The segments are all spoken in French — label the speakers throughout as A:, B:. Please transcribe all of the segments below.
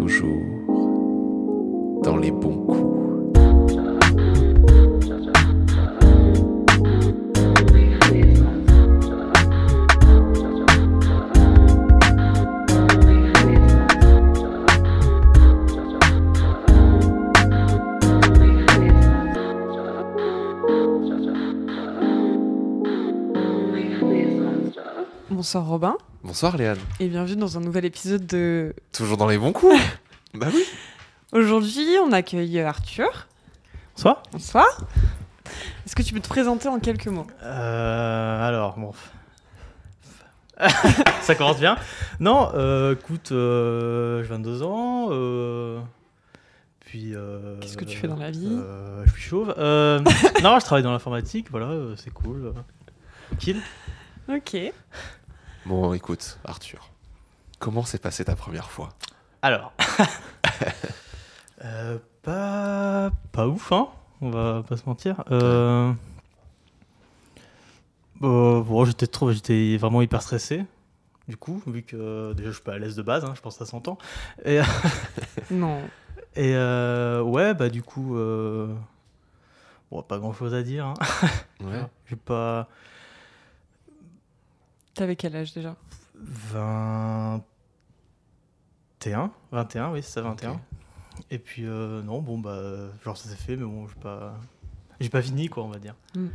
A: toujours dans les bons coups.
B: Bonsoir Robin
A: Bonsoir Léane.
B: et bienvenue dans un nouvel épisode de...
A: Toujours dans les bons coups Bah oui.
B: Aujourd'hui, on accueille Arthur.
C: Bonsoir.
B: Bonsoir. Est-ce que tu peux te présenter en quelques mots?
C: Euh, alors, bon. ça commence bien. Non, euh, écoute, euh, j'ai 22 ans. euh, puis. euh,
B: Qu'est-ce que tu fais dans la vie?
C: euh, Je suis chauve. Euh, non, je travaille dans l'informatique, voilà, euh, c'est cool. euh, Tranquille.
B: Ok.
A: Bon, écoute, Arthur. Comment s'est passée ta première fois?
C: Alors. euh, pas. Pas ouf, hein On va pas se mentir. Euh. euh, bon, j'étais trop, j'étais vraiment hyper stressé. Du coup, vu que déjà je suis pas à l'aise de base, hein, je pense que ça s'entend. Et,
B: Non.
C: et euh, ouais, bah du coup, euh, bon, pas grand chose à dire. Hein.
A: Ouais.
C: J'ai pas
B: T'avais quel âge déjà?
C: 21, 21, oui, c'est ça, 21.
A: Ok.
C: Et puis euh, non, bon bah, genre ça s'est fait, mais bon, j'ai pas, j'ai pas fini quoi, on va dire.
B: Mm.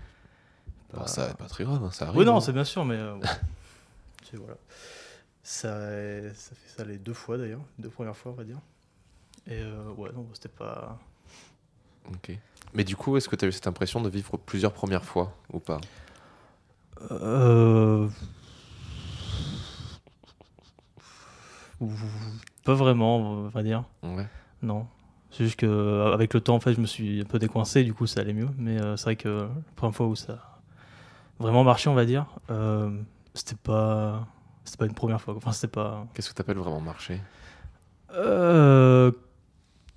A: Bon,
C: Pas-
A: ça, pas très grave, hein, ça arrive.
C: Oui, non,
A: hein.
C: c'est bien sûr, mais euh, bon. C'est- voilà. Ça, ça fait ça les deux fois d'ailleurs, les deux premières fois, on va dire. Et euh, ouais, non, c'était pas.
A: Ok. Mais du coup, est-ce que tu as eu cette impression de vivre plusieurs premières fois ou pas?
C: Euh... ou- Pas vraiment, on va dire.
A: Ouais.
C: Non. C'est juste que euh, avec le temps, en fait, je me suis un peu décoincé, du coup, ça allait mieux. Mais euh, c'est vrai que la première fois où ça a vraiment marché, on va dire, euh, c'était pas. C'était pas une première fois. Enfin, c'était pas.
A: Qu'est-ce que tu appelles vraiment marcher?
C: Euh,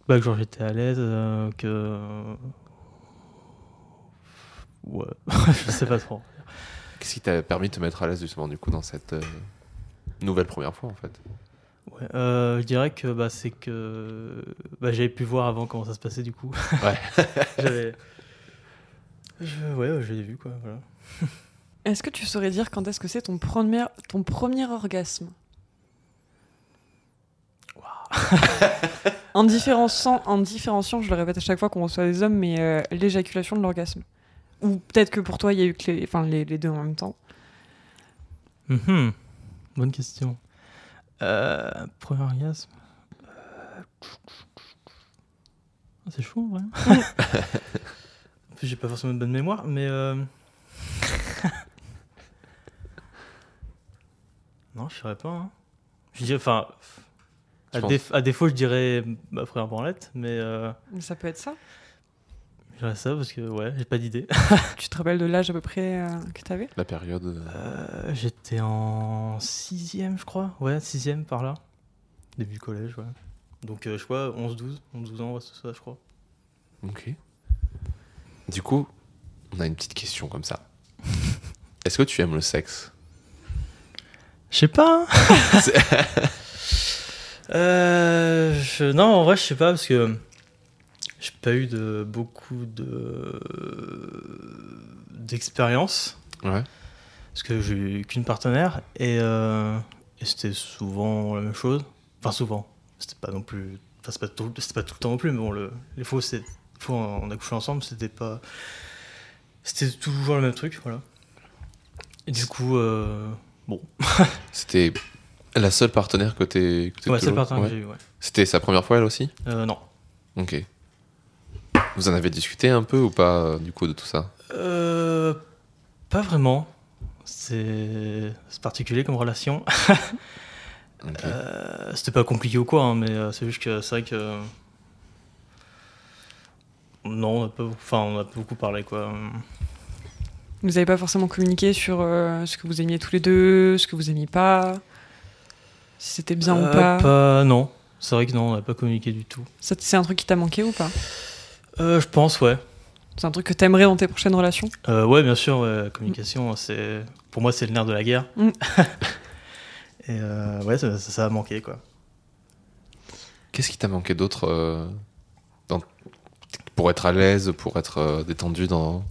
C: bah, que genre j'étais à l'aise, que. Ouais, je sais pas trop.
A: Qu'est-ce qui t'a permis de te mettre à l'aise justement du coup dans cette nouvelle première fois en fait?
C: Ouais, euh, je dirais que bah, c'est que bah, j'avais pu voir avant comment ça se passait du coup.
A: Ouais.
C: J'avais. Je... Ouais, je l'ai vu quoi. Voilà.
B: Est-ce que tu saurais dire quand est-ce que c'est ton premier, ton premier orgasme? En, différenciant, en différenciant, je le répète à chaque fois qu'on reçoit des hommes, mais euh, l'éjaculation de l'orgasme. Ou peut-être que pour toi, il y a eu que les, enfin, les, les deux en même temps.
C: Mhm. Bonne question. Euh, premier orgasme. Euh, C'est chaud, en vrai. En plus, J'ai pas forcément de bonne mémoire, mais. euh, non, je saurais pas. hein. Je dirais, enfin. À,
A: pense-
C: déf- à défaut, je dirais ma première branlette, mais euh,
B: Ça peut être ça.
C: Je dirais ça parce que, ouais, j'ai pas d'idée.
B: Tu te rappelles de l'âge à peu près euh, que t'avais?
A: La période. euh,
C: Euh, J'étais en sixième, je crois. Ouais, sixième par là. Début du collège, ouais. Donc, euh, je crois 11-12. 11-12 ans, ouais, c'est ça, je crois.
A: Ok. Du coup, on a une petite question comme ça. Est-ce que tu aimes le sexe?
C: Je sais pas. euh, je- Non, en vrai, je sais pas parce que j'ai pas eu de beaucoup de d'expérience
A: Ouais.
C: parce que j'ai eu qu'une partenaire et, euh, et c'était souvent la même chose. Enfin, souvent. C'était pas non plus. Enfin, c'est pas tout, c'était pas tout le temps non plus, mais bon, le, les fois où c'est- où on a couché ensemble, c'était pas. C'était toujours le même truc, voilà. Et du coup, euh, bon.
A: C'était la seule partenaire que t'es.
C: Ouais,
A: toujours-
C: partenaire
A: ouais.
C: que j'ai eu, ouais.
A: C'était sa première fois elle aussi?
C: Euh, non.
A: Ok. Vous en avez discuté un peu ou pas euh, du coup de tout ça
C: Euh, pas vraiment. C'est c'est particulier comme relation. Euh, C'était pas compliqué ou quoi, hein, mais euh, c'est juste que c'est vrai que. Non, on a pas, enfin, on a pas beaucoup parlé quoi.
B: Vous n'avez pas forcément communiqué sur euh, ce que vous aimiez tous les deux, ce que vous aimiez pas, si c'était bien ou
C: Euh,
B: pas.
C: Non, c'est vrai que non, on n'a pas communiqué du tout.
B: C'est un truc qui t'a manqué ou pas?
C: Euh, je pense, ouais.
B: C'est un truc que t'aimerais dans tes prochaines relations?
C: Euh, ouais, bien sûr, ouais, la communication, c'est pour moi c'est le nerf de la guerre.
B: Mm.
C: Et euh, ouais, ça, ça, ça a manqué quoi.
A: Qu'est-ce qui t'a manqué d'autre euh, dans- pour être à l'aise, pour être euh, détendu dans.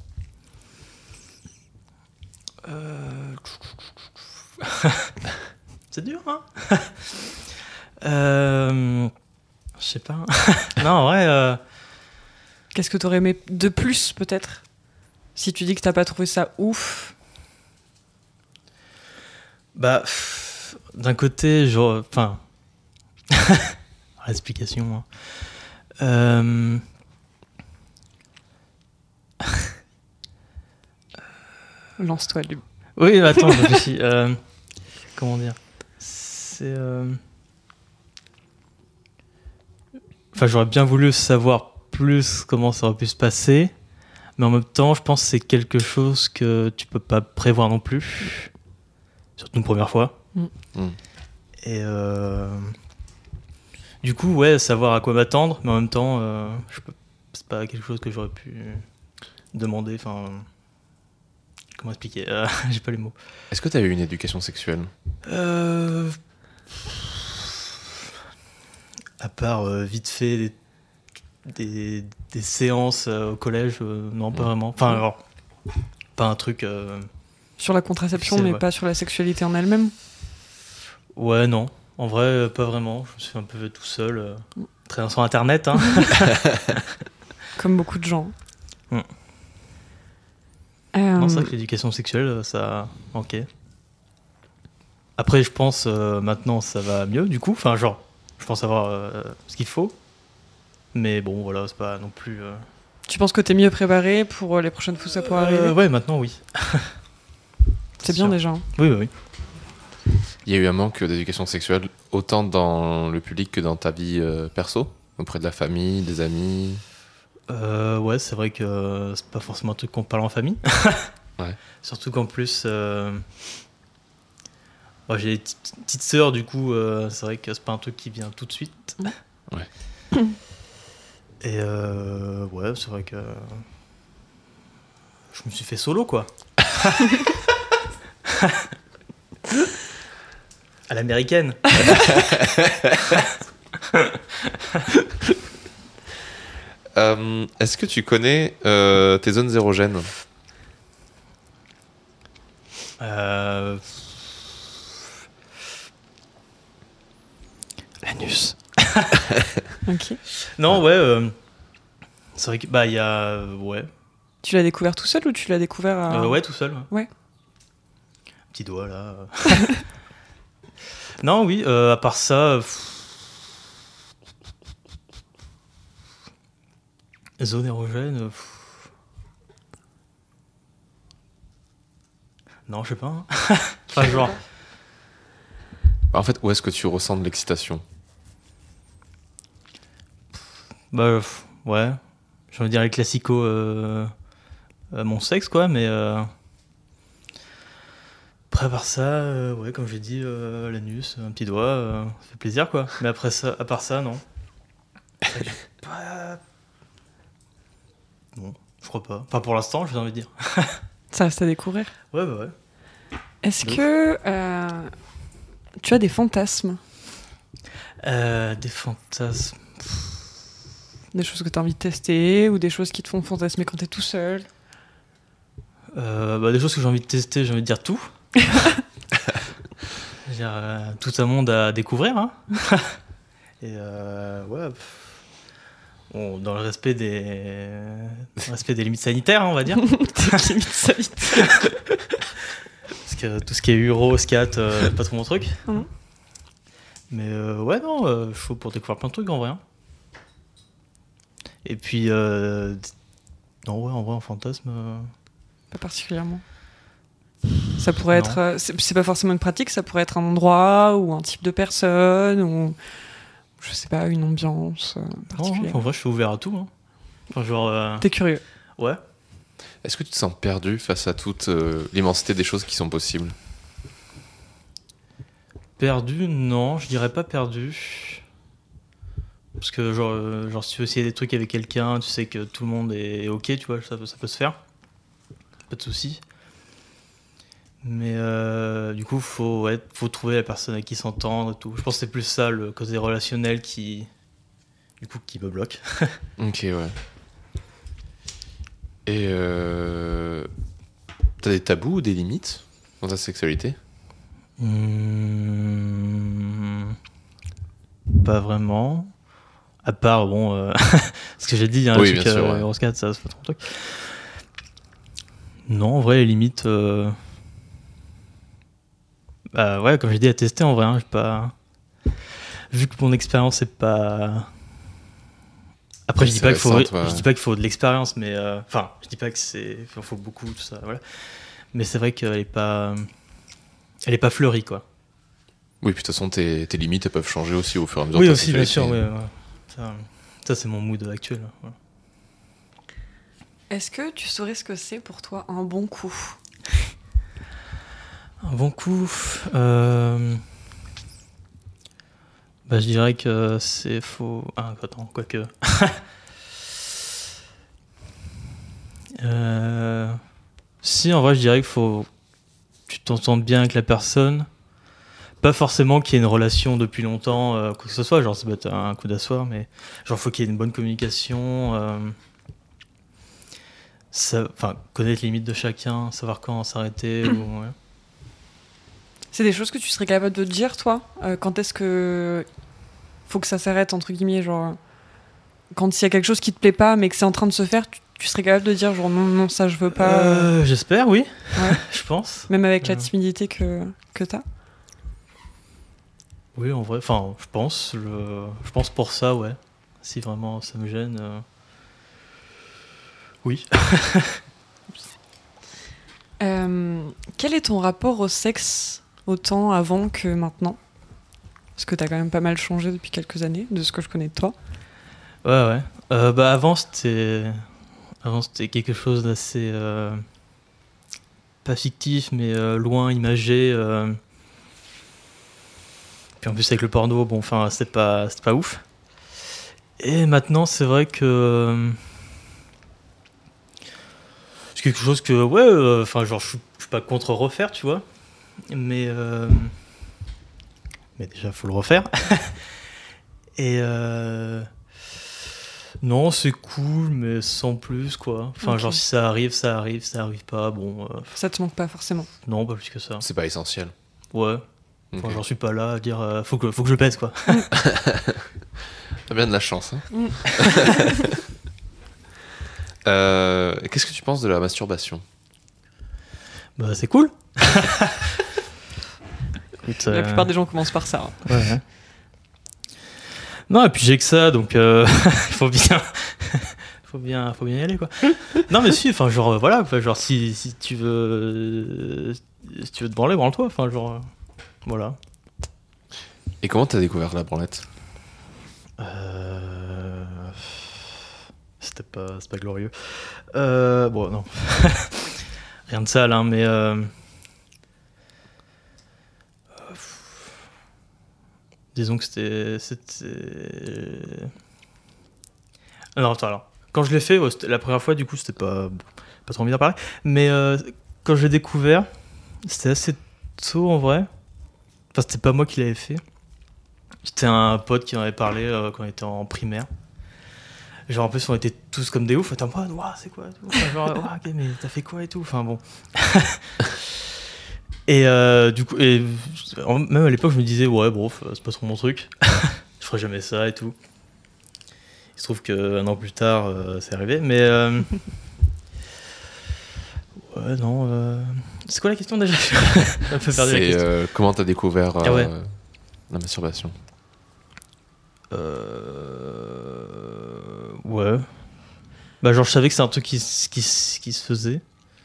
C: Euh, C'est dur, hein Euh, Je sais pas. non, en vrai, euh,
B: Qu'est-ce que t'aurais aimé de plus, peut-être Si tu dis que t'as pas trouvé ça ouf?
C: bah, d'un côté, genre, enfin, l'explication. hein. Euh,
B: Lance-toi, Lub.
C: Oui, mais attends, je. Euh, comment dire? C'est. euh, Enfin, j'aurais bien voulu savoir plus comment ça aurait pu se passer, mais en même temps, je pense que c'est quelque chose que tu peux pas prévoir non plus, surtout une première fois.
B: Mm.
A: Mm.
C: Et euh, du coup, ouais, savoir à quoi m'attendre, mais en même temps, euh, je peux... c'est pas quelque chose que j'aurais pu demander. Enfin, comment expliquer Euh, J'ai pas les mots.
A: Est-ce que t'as eu une éducation sexuelle?
C: Euh... À part euh, vite fait des, des, des séances euh, au collège, euh, non, pas
A: Mm.
C: vraiment. Enfin, alors, pas un truc. euh,
B: Sur la contraception, mais pas sur la sexualité en elle-même.
C: Ouais, non. En vrai, pas vraiment. Je me suis un peu fait tout seul. euh, traînant sur internet. Hein.
B: Comme beaucoup de gens.
C: Mm.
B: Euh,
C: Non, c'est vrai que l'éducation sexuelle, ça a manqué. Après, je pense euh, maintenant ça va mieux, du coup. Enfin, genre, je pense avoir euh, ce qu'il faut. Mais bon, voilà, c'est pas non plus. euh,
B: Tu penses que t'es mieux préparé pour euh, les prochaines fois que ça pourra
C: euh,
B: arriver
C: Ouais, maintenant, oui.
B: C'est bien
C: sûr.
B: déjà. hein.
C: Oui, oui, oui.
A: Il y a eu un manque d'éducation sexuelle autant dans le public que dans ta vie euh, perso Auprès de la famille, des amis?
C: Euh, ouais, c'est vrai que c'est pas forcément un truc qu'on parle en famille.
A: Ouais.
C: Surtout qu'en plus, euh, moi, j'ai des petites petites sœurs, du coup, euh, c'est vrai que c'est pas un truc qui vient tout de suite.
A: Ouais.
C: Et euh, ouais, c'est vrai que je me suis fait solo, quoi. à l'américaine.
A: Euh, Est-ce que tu connais euh, tes zones érogènes?
C: Euh... L'anus.
B: Ok.
C: Non, ouais. euh, C'est vrai que bah il y a ouais,
B: Tu l'as découvert tout seul ou tu l'as découvert à...
C: Euh, ouais tout seul.
B: Ouais.
C: Petit doigt là. non, oui. euh, à part ça. pff. Zone érogène. pff. Non, je sais pas. hein. enfin genre.
A: En fait, où est-ce que tu ressens de l'excitation?
C: Bah ouais. J'ai envie de dire les classicos. euh, euh, mon sexe quoi, mais. Euh... Après, à part ça, euh, ouais, comme j'ai dit, euh, l'anus, un petit doigt, euh, ça fait plaisir quoi. Mais après ça, à part ça, non. Pas- Non, je crois pas. Enfin, pour l'instant, j'ai envie de dire.
B: Ça reste à découvrir.
C: Ouais, bah ouais.
B: Est-ce que tu as des fantasmes?
C: Des fantasmes.
B: Des choses que tu as envie de tester ou des choses qui te font fantasmer quand tu es tout seul
C: Euh, bah, des choses que j'ai envie de tester, j'ai envie de dire tout. Je veux dire, euh, tout un monde à découvrir. Hein. Et euh, ouais, bon, dans le respect des, dans le respect des limites sanitaires, hein, on va dire.
B: Tes limites sanitaires.
C: Parce que tout ce qui est euro, scat, pas trop mon truc.
B: Mhm.
C: Mais ouais, non, je suis pour découvrir plein de trucs en vrai. hein. Et puis, euh, non, ouais, en vrai, en fantasme. euh,
B: Pas particulièrement. Ça pourrait
C: Non.
B: être. euh, C'est c'est pas forcément une pratique, ça pourrait être un endroit ou un type de personne ou. Je sais pas, une ambiance euh,
C: non,
B: particulière.
C: en vrai, je suis ouvert à tout. hein. Enfin, genre, euh,
B: T'es curieux.
C: ouais.
A: Est-ce que tu te sens perdu face à toute euh, l'immensité des choses qui sont possibles?
C: Perdu, non, je dirais pas perdu. Parce que genre, euh, genre si tu veux essayer des trucs avec quelqu'un, tu sais que tout le monde est ok, tu vois, ça, peut- ça peut se faire. Pas de souci. Mais euh, du coup, faut, ouais, faut trouver la personne avec qui s'entendre et tout. Je pense que c'est plus ça, le côté relationnel qui, du coup, qui me bloquent.
A: Ok, ouais. Et euh... t'as des tabous ou des limites dans ta sexualité?
C: Hmm, Pas vraiment. À part, bon, euh, ce que j'ai dit, hein,
A: Oui,
C: le truc,
A: sûr,
C: euh,
A: ouais.
C: Euro 4, ça, c'est pas trop truc. Non, en vrai, les limites. euh, Bah ouais, comme j'ai dit, à tester en vrai, hein, pas. Vu que mon expérience est pas. Après, je dis pas qu'il faut,
A: ouais.
C: je dis pas qu'il faut de l'expérience, mais euh, enfin, je dis pas que c'est, faut beaucoup tout ça, voilà. Mais c'est vrai qu'elle est pas, elle est pas fleurie, quoi.
A: Oui, puis de toute façon, tes, tes limites elles peuvent changer aussi au fur et à mesure
C: Oui, aussi, bien sûr. ouais. Ça, ça, c'est mon mood actuel. voilà.
B: Est-ce que tu saurais ce que c'est pour toi un bon coup?
C: Un bon coup. euh, Bah, je dirais que c'est faux. Ah, attends, quoique. Euh, Si, en vrai, je dirais qu'il faut. Tu t'entends bien avec la personne. Pas forcément qu'il y ait une relation depuis longtemps, euh, quoi que ce soit. Genre, ça peut être un coup d'asseoir, mais genre, faut qu'il y ait une bonne communication. euh, ça- connaître les limites de chacun, savoir quand s'arrêter. ou, ouais.
B: C'est des choses que tu serais capable de dire, toi Euh, Quand est-ce que faut que ça s'arrête, entre guillemets Genre, quand il y a quelque chose qui te plaît pas, mais que c'est en train de se faire, tu, tu serais capable de dire, genre, non, non, ça, je veux pas.
C: Euh, J'espère, oui.
B: Ouais.
C: je pense.
B: Même avec la timidité que, que t'as
C: Oui, en vrai. Enfin, je pense. Je, je pense pour ça, ouais. Si vraiment ça me gêne. euh, Oui.
B: Euh, Quel est ton rapport au sexe, autant avant que maintenant? Parce que t'as quand même pas mal changé depuis quelques années, de ce que je connais de toi.
C: Ouais, ouais. Euh, bah, avant, c'était. Avant, c'était quelque chose d'assez. Pas fictif, mais loin, imagé. Euh. Puis en plus, avec le porno, bon, enfin, c'est pas, c'est pas ouf. Et maintenant, c'est vrai que. euh, C'est quelque chose que, ouais, euh, enfin, genre, je suis pas contre refaire, tu vois. Mais. euh, Mais déjà, faut le refaire. Et. euh, Non, c'est cool, mais sans plus, quoi. Enfin, genre, si ça arrive, ça arrive, ça arrive pas, bon. euh,
B: Ça te manque pas forcément.
C: Non, pas plus que ça.
A: C'est pas essentiel.
C: Ouais.
A: Ok.
C: Enfin, j'en suis pas là à dire euh, faut, que, faut que je pèse, quoi.
A: T'as bien de la chance. Hein
B: Mm.
A: Euh, Qu'est-ce que tu penses de la masturbation?
C: Bah, c'est cool. Écoute,
B: La
C: euh,
B: plupart des gens commencent par ça. hein.
C: ouais, ouais. Non, et puis j'ai que ça, donc euh, il faut bien. faut bien, faut bien y aller quoi. non mais si, enfin genre voilà, enfin, genre si, si tu veux, si tu veux te branler, branle-toi, enfin genre voilà.
A: Et comment t'as découvert la branlette?
C: Euh, C'était pas, pas glorieux. Euh, bon, non. Rien de sale, hein, mais. euh, Disons que c'était. C'était. Alors, attends, alors. Quand je l'ai fait, ouais, la première fois, du coup, c'était pas, pas trop envie d'en parler. Mais euh, quand je l'ai découvert, c'était assez tôt en vrai. Enfin, c'était pas moi qui l'avais fait. C'était un pote qui en avait parlé euh, quand on était en primaire. Genre en plus on était tous comme des oufs, attends moi, Ouah, c'est quoi tout. Enfin, genre, ok mais t'as fait quoi et tout? Enfin bon. et euh, du coup, et, même à l'époque je me disais ouais bon c'est pas trop mon truc. je ferai jamais ça et tout. Il se trouve qu'un an plus tard euh, c'est arrivé, mais ouais non. Euh, C'est quoi la question déjà un peu perdu la
A: C'est
C: question.
A: euh, comment t'as découvert euh,
C: Ah ouais.
A: la masturbation?
C: Euh... Ouais. Bah genre je savais que c'est un truc qui, s- qui, s- qui se faisait.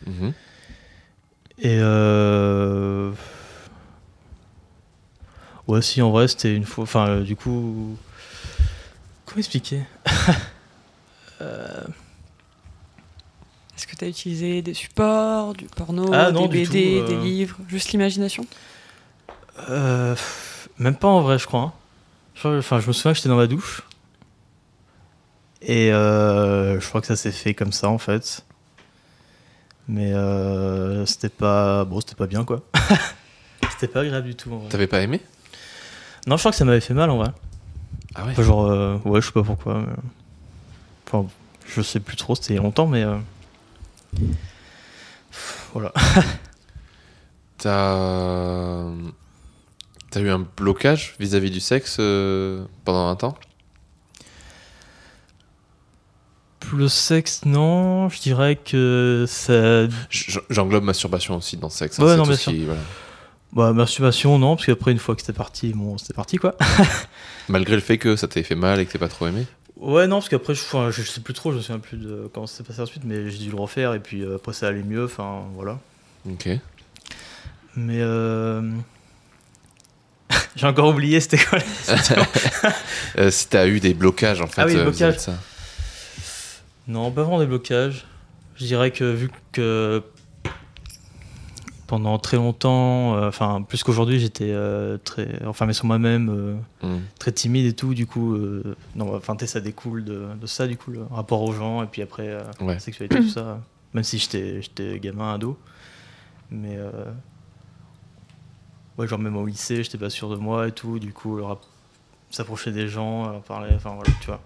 A: Mhm.
C: Et euh... Ouais si en vrai c'était une fois... Enfin euh, du coup... Comment expliquer?
B: Est-ce que t'as utilisé des supports, du porno,
C: Ah, non,
B: des BD,
C: tout,
B: des
C: euh.
B: livres Juste l'imagination?
C: Euh, Même pas en vrai je crois. hein. Je Enfin je me souviens que j'étais dans ma douche. Et euh, je crois que ça s'est fait comme ça en fait. Mais euh, c'était pas... Bon c'était pas bien quoi. c'était pas agréable du tout en vrai.
A: T'avais pas aimé?
C: Non, je crois que ça m'avait fait mal en vrai.
A: Ah ouais?
C: Enfin, genre, euh, ouais, je sais pas pourquoi. mais- Enfin, je sais plus trop, c'était il y a longtemps, mais. euh, Voilà.
A: T'as. T'as eu un blocage vis-à-vis du sexe euh, pendant un temps?
C: Le sexe, non, je dirais que ça.
A: J'englobe masturbation aussi dans le sexe. hein,
C: Ouais, non, bien
A: ce qui- voilà.
C: Bah, masturbation, non, parce qu'après, une fois que c'était parti, bon, c'était parti, quoi.
A: Malgré le fait que ça t'ait fait mal et que t'es pas trop aimé?
C: Ouais, non, parce qu'après, je, enfin, je sais plus trop, je me souviens plus de comment ça s'est passé ensuite, mais j'ai dû le refaire, et puis euh, après, ça allait mieux, enfin, voilà.
A: Ok.
C: Mais euh... j'ai encore oublié, c'était quoi
A: Euh, si t'as eu des blocages en fait
C: Ah oui, blocages.
A: ça.
C: Non, pas vraiment des blocages. Je dirais que vu que pendant très longtemps, euh, enfin plus qu'aujourd'hui, j'étais euh, très enfermé sur moi-même, euh,
A: Hmm.
C: très timide et tout. Du coup, euh, non, enfin tu sais, ça découle de, de ça, du coup, le rapport aux gens et puis après euh,
A: Ouais.
C: la sexualité, tout ça. Même si j'étais j'étais gamin, ado, mais euh, ouais, genre même au lycée, j'étais pas sûr de moi et tout. Du coup, s'approcher des gens, leur parler, enfin voilà, tu vois.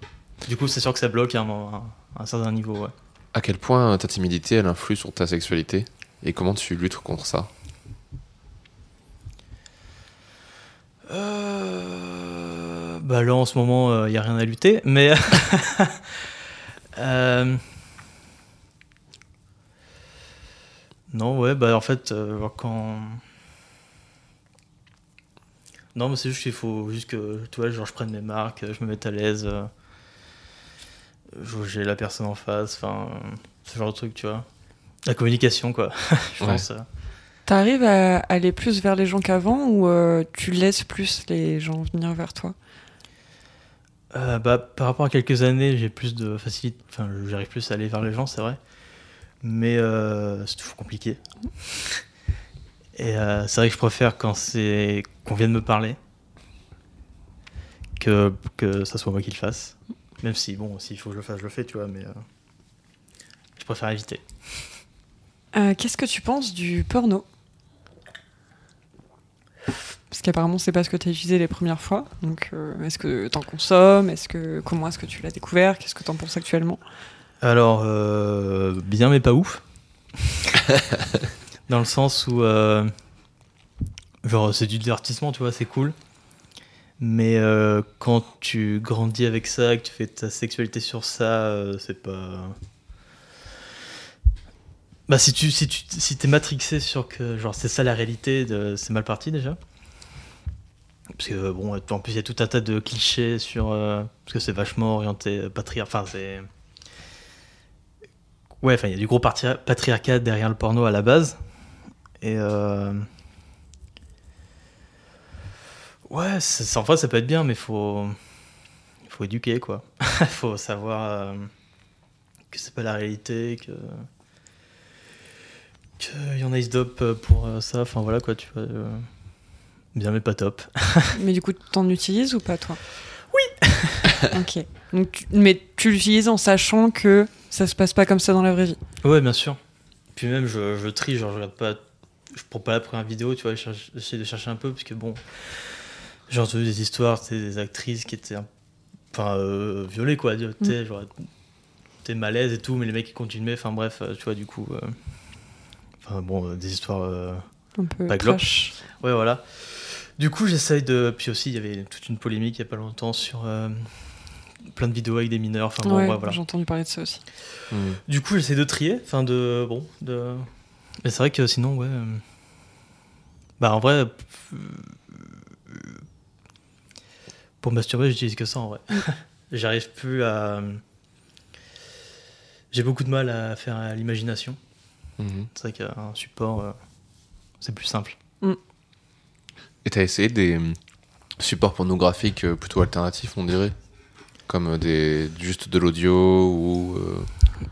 C: Du coup, c'est sûr que ça bloque à un, à un certain niveau, ouais.
A: À quel point euh, ta timidité elle influe sur ta sexualité? Et comment tu luttes contre ça
C: Euh, bah là en ce moment il n'y a rien à lutter mais Euh, non ouais bah en fait euh, quand non mais c'est juste qu'il faut juste que tu vois genre je prenne mes marques je me mette à l'aise euh, j'ai la personne en face enfin ce genre de truc tu vois la communication quoi je
A: Ouais.
C: pense euh.
B: T'arrives à aller plus vers les gens qu'avant ou euh, tu laisses plus les gens venir vers toi?
C: Euh, bah, par rapport à quelques années, j'ai plus de facilité. Enfin, j'arrive plus à aller vers les gens, c'est vrai. Mais euh, c'est toujours compliqué. Et euh, c'est vrai que je préfère quand c'est qu'on vienne me parler que que ça soit moi qui le fasse. Même si bon, s'il faut que je le fasse, je le fais, tu vois. Mais euh, je préfère éviter.
B: Euh, Qu'est-ce que tu penses du porno? Parce qu'apparemment, c'est pas ce que tu as utilisé les premières fois. Donc, euh, est-ce que t'en consommes? Est-ce que comment est-ce que tu l'as découvert? Qu'est-ce que t'en penses actuellement?
C: Alors, euh, bien mais pas ouf. Dans le sens où, euh, genre, c'est du divertissement, tu vois, c'est cool. Mais euh, quand tu grandis avec ça, que tu fais ta sexualité sur ça, euh, c'est pas. Bah, si tu si tu si t'es matrixé sur que genre c'est ça la réalité, c'est mal parti déjà. Parce que bon, en plus il y a tout un tas de clichés sur euh, parce que c'est vachement orienté patriarcat. Enfin, c'est Ouais, enfin, il y a du gros patria- patriarcat derrière le porno à la base. Et. Euh... Ouais, c'est- c'est- en vrai, ça peut être bien, mais faut. Faut éduquer, quoi. Faut savoir euh, que c'est pas la réalité, que. Qu'il y en a, ils se dopent pour euh, ça. Enfin, voilà, quoi, tu vois. euh, Bien, mais pas top.
B: Mais du coup, t'en utilises ou pas, toi? Oui Ok. Donc, tu- mais tu l'utilises en sachant que ça se passe pas comme ça dans la vraie vie.
C: Ouais, bien sûr. Puis même, je, je trie, genre, je regarde pas. Je prends pas la première vidéo, tu vois, j'essaie de chercher un peu, parce que bon. J'ai entendu des histoires, tu sais, des actrices qui étaient. un- Enfin, euh, violées, quoi. Tu sais, genre. T'es malaise et tout, mais les mecs, ils continuaient. Enfin, bref, euh, tu vois, du coup. euh, Enfin, bon, des histoires. euh,
B: Un peu
C: Pas
B: trash.
C: Ouais, voilà. Du coup, j'essaye de. Puis aussi, il y avait toute une polémique il y a pas longtemps sur. euh, Plein de vidéos avec des mineurs. Enfin, bon,
B: ouais,
C: ouais, voilà.
B: j'ai entendu parler de ça aussi.
A: Hmm.
C: Du coup, j'essaie de trier, enfin de bon, de. Mais c'est vrai que sinon, ouais. euh, Bah en vrai, euh, pour masturber, j'utilise que ça en vrai. J'arrive plus à. J'ai beaucoup de mal à faire à l'imagination.
A: Mhm.
C: C'est vrai qu'un support, euh, c'est plus simple.
A: Et t'as essayé des hum, supports pornographiques euh, plutôt alternatifs, on dirait? Comme euh, des, juste de l'audio ou euh,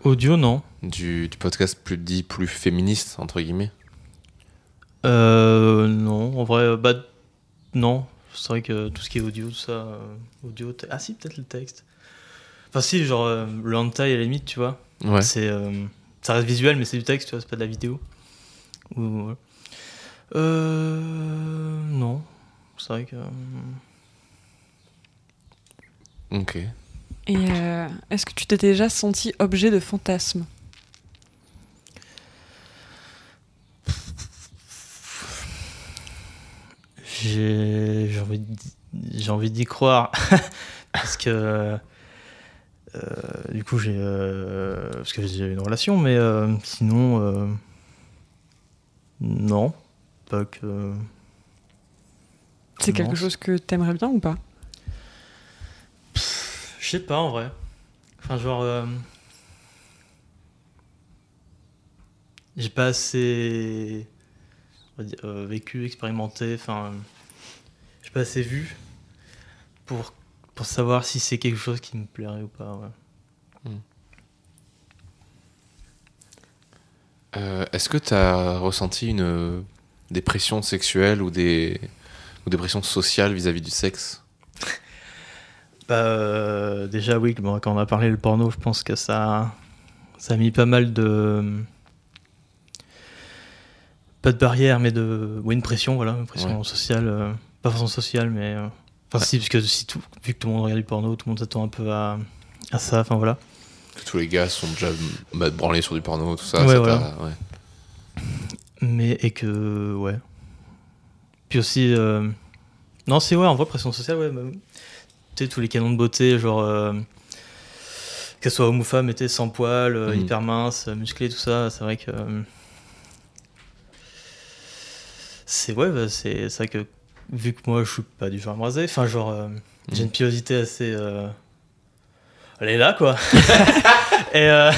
C: Audio, non.
A: du, du podcast plus dit plus féministe, entre guillemets?
C: Euh, non, en vrai, bah non. C'est vrai que tout ce qui est audio, tout ça, euh, audio, ah si, peut-être le texte. Enfin si, genre euh, le hentai à la limite, tu vois.
A: Ouais.
C: C'est, euh, ça reste visuel, mais c'est du texte, tu vois, c'est pas de la vidéo. Ou. Euh, non, c'est vrai que. euh,
A: Ok.
B: Et euh, est-ce que tu t'es déjà senti objet de fantasme
C: J'ai j'ai envie d'y- j'ai envie d'y croire parce que euh, du coup j'ai euh, parce que j'ai une relation mais euh, sinon euh, non pas que
B: C'est quelque chose que t'aimerais bien ou pas?
C: Je sais pas en vrai. Enfin genre euh, j'ai pas assez on va dire, euh, vécu expérimenté enfin j'ai pas assez vu pour pour savoir si c'est quelque chose qui me plairait ou pas ouais.
A: Euh, Est-ce que tu as ressenti une euh, dépression sexuelle ou des, ou des pressions sociales vis-à-vis du sexe?
C: Bah, euh, déjà, oui, bon, quand on a parlé le porno, je pense que ça, ça a mis pas mal de. Pas de barrière, mais de. Oui, une pression, voilà, une pression sociale. euh, pas forcément sociale, mais. Enfin, si, parce que si tout, vu que tout le monde regarde du porno, tout le monde s'attend un peu à, à ça, enfin voilà.
A: Que tous les gars sont déjà bah, branlés sur du porno, tout ça.
C: Ouais,
A: ça
C: voilà.
A: ouais.
C: Mais, et que. Ouais. Puis aussi. euh, Non, c'est ouais, en vrai, pression sociale, ouais. bah, tu sais, tous les canons de beauté, genre. euh, Qu'elle soit homme ou femme, était sans poil, euh,
A: Mhm.
C: hyper mince, euh, musclé, tout ça, c'est vrai que. C'est ouais, bah, c'est c'est vrai que vu que moi je suis pas du genre à me raser, enfin genre euh, j'ai une pilosité assez. euh, Elle est là quoi. Et euh,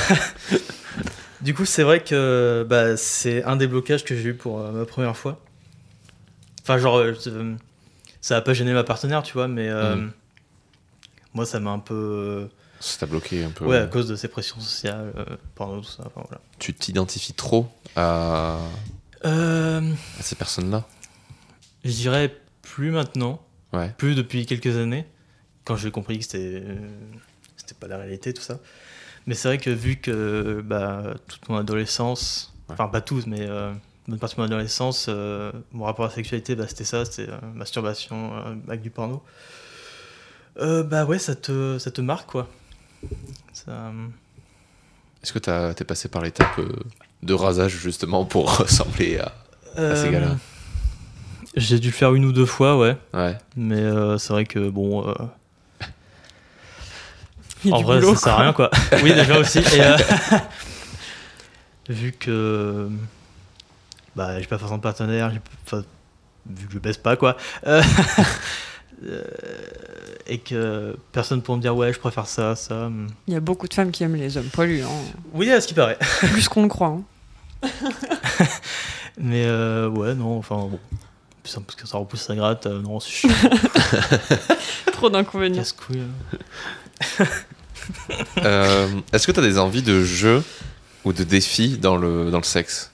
C: du coup c'est vrai que bah, c'est un des blocages que j'ai eu pour euh, ma première fois. Enfin genre ça a pas gêné ma partenaire tu vois, mais euh,
A: Mhm.
C: moi ça m'a un peu
A: Ça t'a bloqué un peu.
C: ouais à cause de ces pressions sociales, euh, porno tout ça. Enfin, voilà.
A: Tu t'identifies trop à,
C: Euh,
A: à ces personnes-là?
C: Je dirais plus maintenant.
A: Ouais.
C: plus depuis quelques années, quand j'ai compris que c'était euh, c'était pas la réalité, tout ça. Mais c'est vrai que vu que bah, toute mon adolescence,
A: Ouais.
C: enfin pas toute, mais euh, une bonne partie de mon adolescence, euh, mon rapport à la sexualité, bah, c'était ça, c'était euh, masturbation avec du porno. Bah ouais, ça te, ça te marque quoi. Ça,
A: Est-ce que t'as- t'es passé par l'étape de rasage justement pour ressembler à. ces gars-là?
C: J'ai dû le faire une ou deux fois, ouais.
A: Ouais.
C: Mais euh, c'est vrai que bon. euh, en vrai,
B: boulot,
C: ça sert à rien, quoi. oui, déjà aussi. Et, euh, vu que. Bah, j'ai pas forcément de partenaire, j'ai pas- enfin, vu que je baisse pas, quoi. et que personne pour me dire, ouais, je préfère ça, ça. hum.
B: Il y a beaucoup de femmes qui aiment les hommes poilus, hein.
C: Oui, à ce qui paraît.
B: plus qu'on ne croit. hein.
C: Mais euh, ouais, non, enfin, bon. Ça- Parce que ça repousse, ça gratte, euh, non, c'est chiant.
B: Trop d'inconvénients.
C: casse-couille. euh.
A: Euh, Est-ce que t'as des envies de jeu ou de défis dans le, dans le sexe?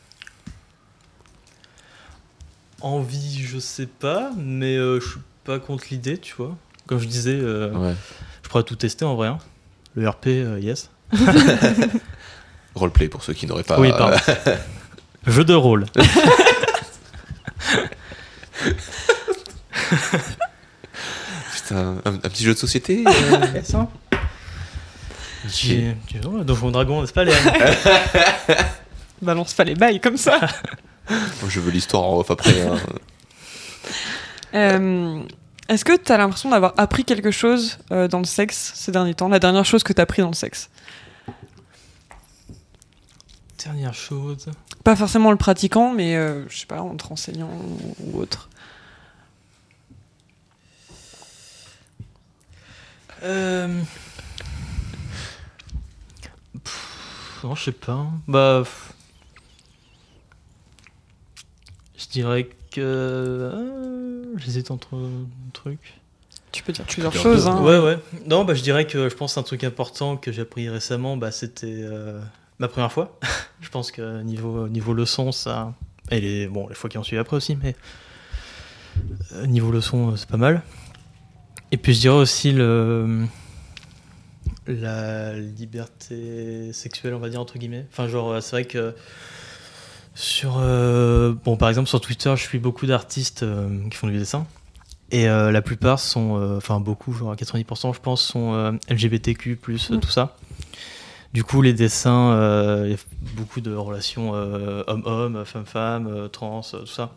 C: Envie, je sais pas, mais euh, je suis pas contre l'idée, tu vois. Comme je disais, euh,
A: Ouais.
C: je pourrais tout tester en vrai. hein. Le RP, euh, yes.
A: Roleplay pour ceux qui n'auraient pas.
C: oui, pardon. Jeu de rôle.
A: Putain, un, un petit jeu de société euh.
C: Tu vois, Donjon Dragon, n'est-ce pas, les
B: Balance pas les bails comme ça.
A: Je veux l'histoire en off après. hein.
B: Euh, Est-ce que t'as l'impression d'avoir appris quelque chose euh, dans le sexe ces derniers temps? La dernière chose que t'as appris dans le sexe?
C: Dernière chose.
B: Pas forcément le pratiquant, mais euh, je sais pas, en te renseignant ou autre.
C: Euh... Pff, non, je sais pas. Bah. pff. Je dirais que. euh, J'hésite entre un truc.
B: Tu peux dire plusieurs choses. Hein.
C: Ouais, ouais. Non, bah, je dirais que je pense un truc important que j'ai appris récemment, bah, c'était euh, ma première fois. je pense que niveau, niveau leçon, ça. Et les, bon, les fois qui ont suivi après aussi, mais. euh, niveau leçon, euh, c'est pas mal. Et puis je dirais aussi le. La liberté sexuelle, on va dire, entre guillemets. Enfin, genre, euh, c'est vrai que. Sur. euh, bon, par exemple, sur Twitter, je suis beaucoup d'artistes euh, qui font du dessin. Et euh, la plupart sont, euh, enfin beaucoup, genre à 90% je pense, sont euh, LGBTQ, plus
B: Mm.
C: tout ça. Du coup, les dessins, euh, il y a beaucoup de relations euh, homme-homme, femme-femme, euh, trans, tout ça.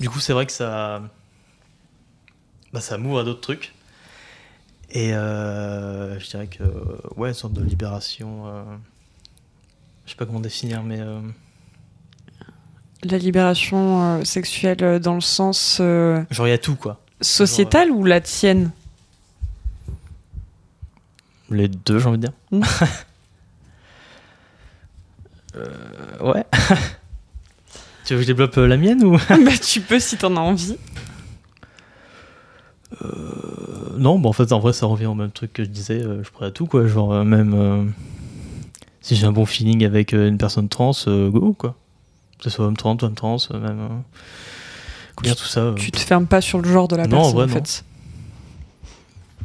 C: Du coup, c'est vrai que ça, bah, ça m'ouvre à d'autres trucs. Et euh, je dirais que, ouais, une sorte de libération. euh, je sais pas comment définir, mais. euh,
B: La libération sexuelle dans le sens
C: genre, il y a tout, quoi.
B: sociétal ou la tienne?
C: Les deux, j'ai envie de dire.
B: Mm.
C: Euh, ouais. tu veux que je développe euh, la mienne ou?
B: Bah, Tu peux si t'en as envie.
C: Euh, Non, bah en fait, en vrai, ça revient au même truc que je disais. je suis prêt à tout, quoi. Genre, même euh, si j'ai un bon feeling avec une personne trans, euh, go, quoi. Que ce soit homme trans, femme trans, même. euh, combien tout ça. euh,
B: Tu te fermes pas sur le genre de la
C: Non, en
B: personne
C: vrai,
B: en
C: non.
B: fait.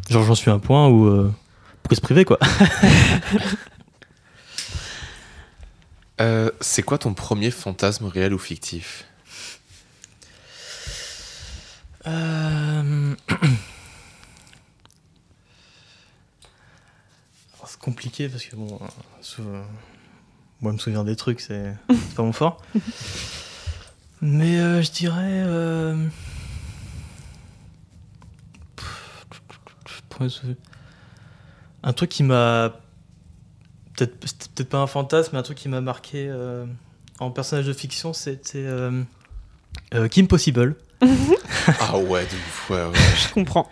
C: Genre, j'en suis à un point où. euh, pourquoi se priver, quoi
A: Euh, c'est quoi ton premier fantasme réel ou fictif
C: Euh, C'est compliqué parce que bon, euh, sou- euh, moi me souvenir des trucs, c'est pas mon fort. Mais euh, je dirais euh, un truc qui m'a peut-être c'était peut-être pas un fantasme, mais un truc qui m'a marqué euh, en personnage de fiction, c'était euh, euh, Kim Possible.
A: Ah ouais, de ouf, ouais, ouais.
B: Je comprends.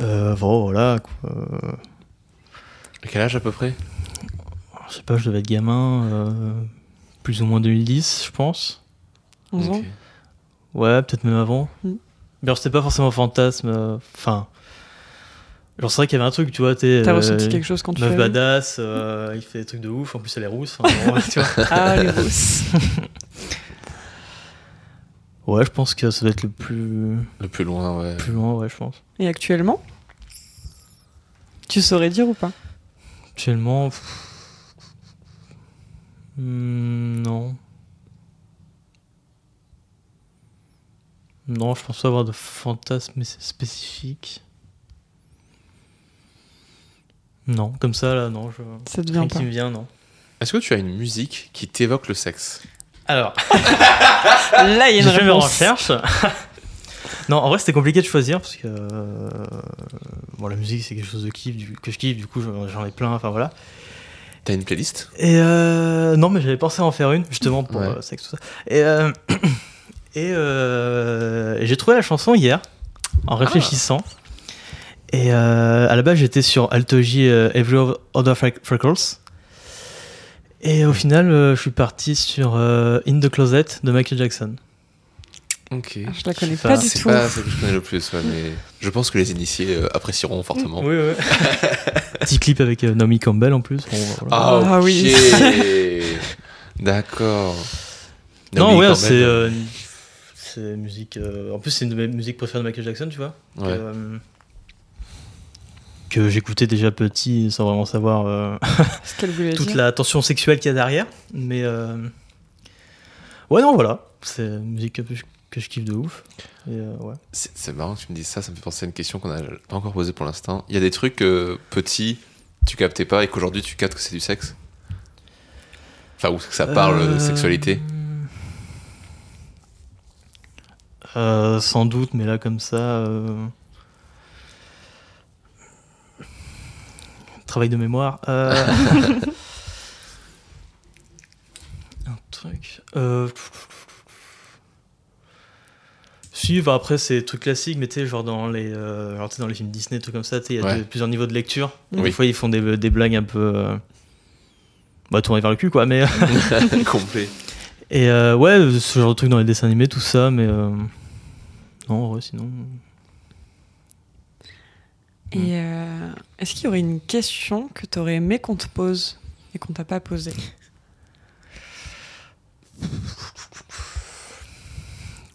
C: Euh, bon, voilà, quoi.
A: À quel âge à peu près?
C: Je sais pas, je devais être gamin, euh, plus ou moins 2010, je pense.
B: 11 ans.
C: Ouais, peut-être même avant.
B: Mm.
C: Mais alors, c'était pas forcément fantasme. euh, Enfin. Genre, c'est vrai qu'il y avait un truc, tu vois, t'es.
B: T'as
C: euh,
B: ressenti quelque chose quand tu
C: Meuf badass, euh, il fait des trucs de ouf, en plus elle est rousse. bon, tu vois.
B: Ah, les.
C: Ouais, je pense que ça doit être le plus,
A: Le plus loin, ouais.
C: plus loin, ouais, je pense.
B: Et actuellement? Tu saurais dire ou pas?
C: Actuellement. pff, hmm, non. Non, je pense pas avoir de fantasme spécifique. Non, comme ça, là, non. Je...
B: Ça te vient
C: qui
B: pas.
C: me vient, non.
A: Est-ce que tu as une musique qui t'évoque le sexe
C: Alors,
B: Là, il y a une
C: mes
B: réponse.
C: recherches. non, en vrai, c'était compliqué de choisir parce que euh, bon, la musique, c'est quelque chose de kiff, du- que je kiffe, du coup, j'en ai plein, enfin voilà.
A: T'as une playlist?
C: Et euh, non, mais j'avais pensé à en faire une, justement, pour
A: Ouais.
C: euh, sexe, tout ça. Et, euh, et, euh, et j'ai trouvé la chanson hier, en réfléchissant. Et euh, à la base, j'étais sur Alto J euh, Every Other Fre- Freckles. Et au final, euh, je suis parti sur euh, In the Closet de Michael Jackson.
A: Ok.
B: Je la connais pas du
A: C'est
B: tout.
A: pas celle que je connais le plus, ouais, mais je pense que les initiés euh, apprécieront fortement.
C: Oui, oui. Petit clip avec euh, Naomi Campbell en plus. Bon, voilà.
A: Ah,
B: Ah oui.
A: D'accord.
C: non, ouais, c'est euh, c'est musique. euh, en plus, c'est une de mes musiques préférées de Michael Jackson, tu vois.
A: Ouais.
C: Euh, que j'écoutais déjà petit sans vraiment savoir euh, toute
B: dire.
C: la tension sexuelle qu'il y a derrière. Mais euh, ouais, non, voilà. C'est une musique que, je- que je kiffe de ouf. Euh, ouais.
A: C'est marrant que tu me dises ça, ça me fait penser à une question qu'on n'a pas encore posée pour l'instant. Il y a des trucs euh, petits, tu captais pas et qu'aujourd'hui tu captes que c'est du sexe? Enfin, ou que ça parle de
C: Euh,
A: sexualité?
C: euh, Sans doute, mais là, comme ça. Travail de mémoire. euh, Un truc. Euh... Si, bah après, c'est trucs classiques, mais tu sais, genre dans les, euh, genre, tu sais, dans les films Disney, trucs comme ça, tu sais, il y a
A: Ouais.
C: de- plusieurs niveaux de lecture.
B: Oui.
C: Des fois, ils font des, des blagues un peu. euh, Bah, tournées vers le cul, quoi, mais.
A: Complet.
C: Et euh, ouais, ce genre de truc dans les dessins animés, tout ça, mais. euh, Non, vrai, sinon.
B: Et mm. euh, est-ce qu'il y aurait une question que tu aurais aimé qu'on te pose et qu'on t'a pas posée?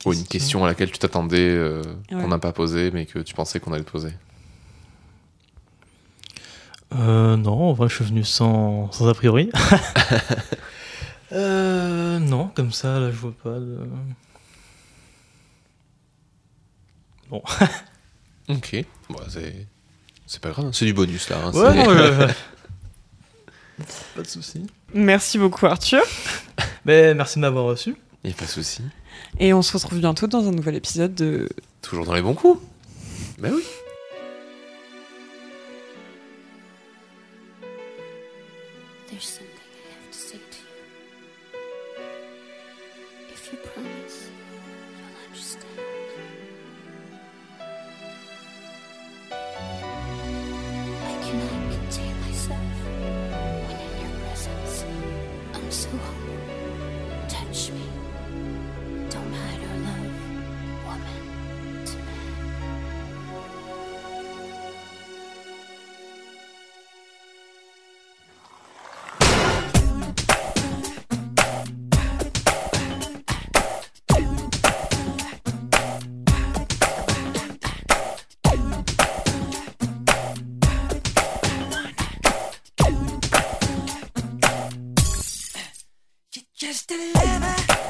A: Ou une question à laquelle tu t'attendais, euh, qu'on n'a pas posée, mais que tu pensais qu'on allait te poser?
C: Euh, Non, en vrai, je suis venu sans, sans a priori. euh, non, comme ça, là, je vois pas de. Bon.
A: ok, bon, c'est c'est pas grave, c'est du bonus là. Hein,
C: ouais, non, euh... pas de souci.
B: Merci beaucoup Arthur.
C: Mais merci de m'avoir reçu.
A: Et pas de souci.
B: Et on se retrouve bientôt dans un nouvel épisode de.
A: Toujours dans les bons coups. Bah oui.
D: Just
E: deliver.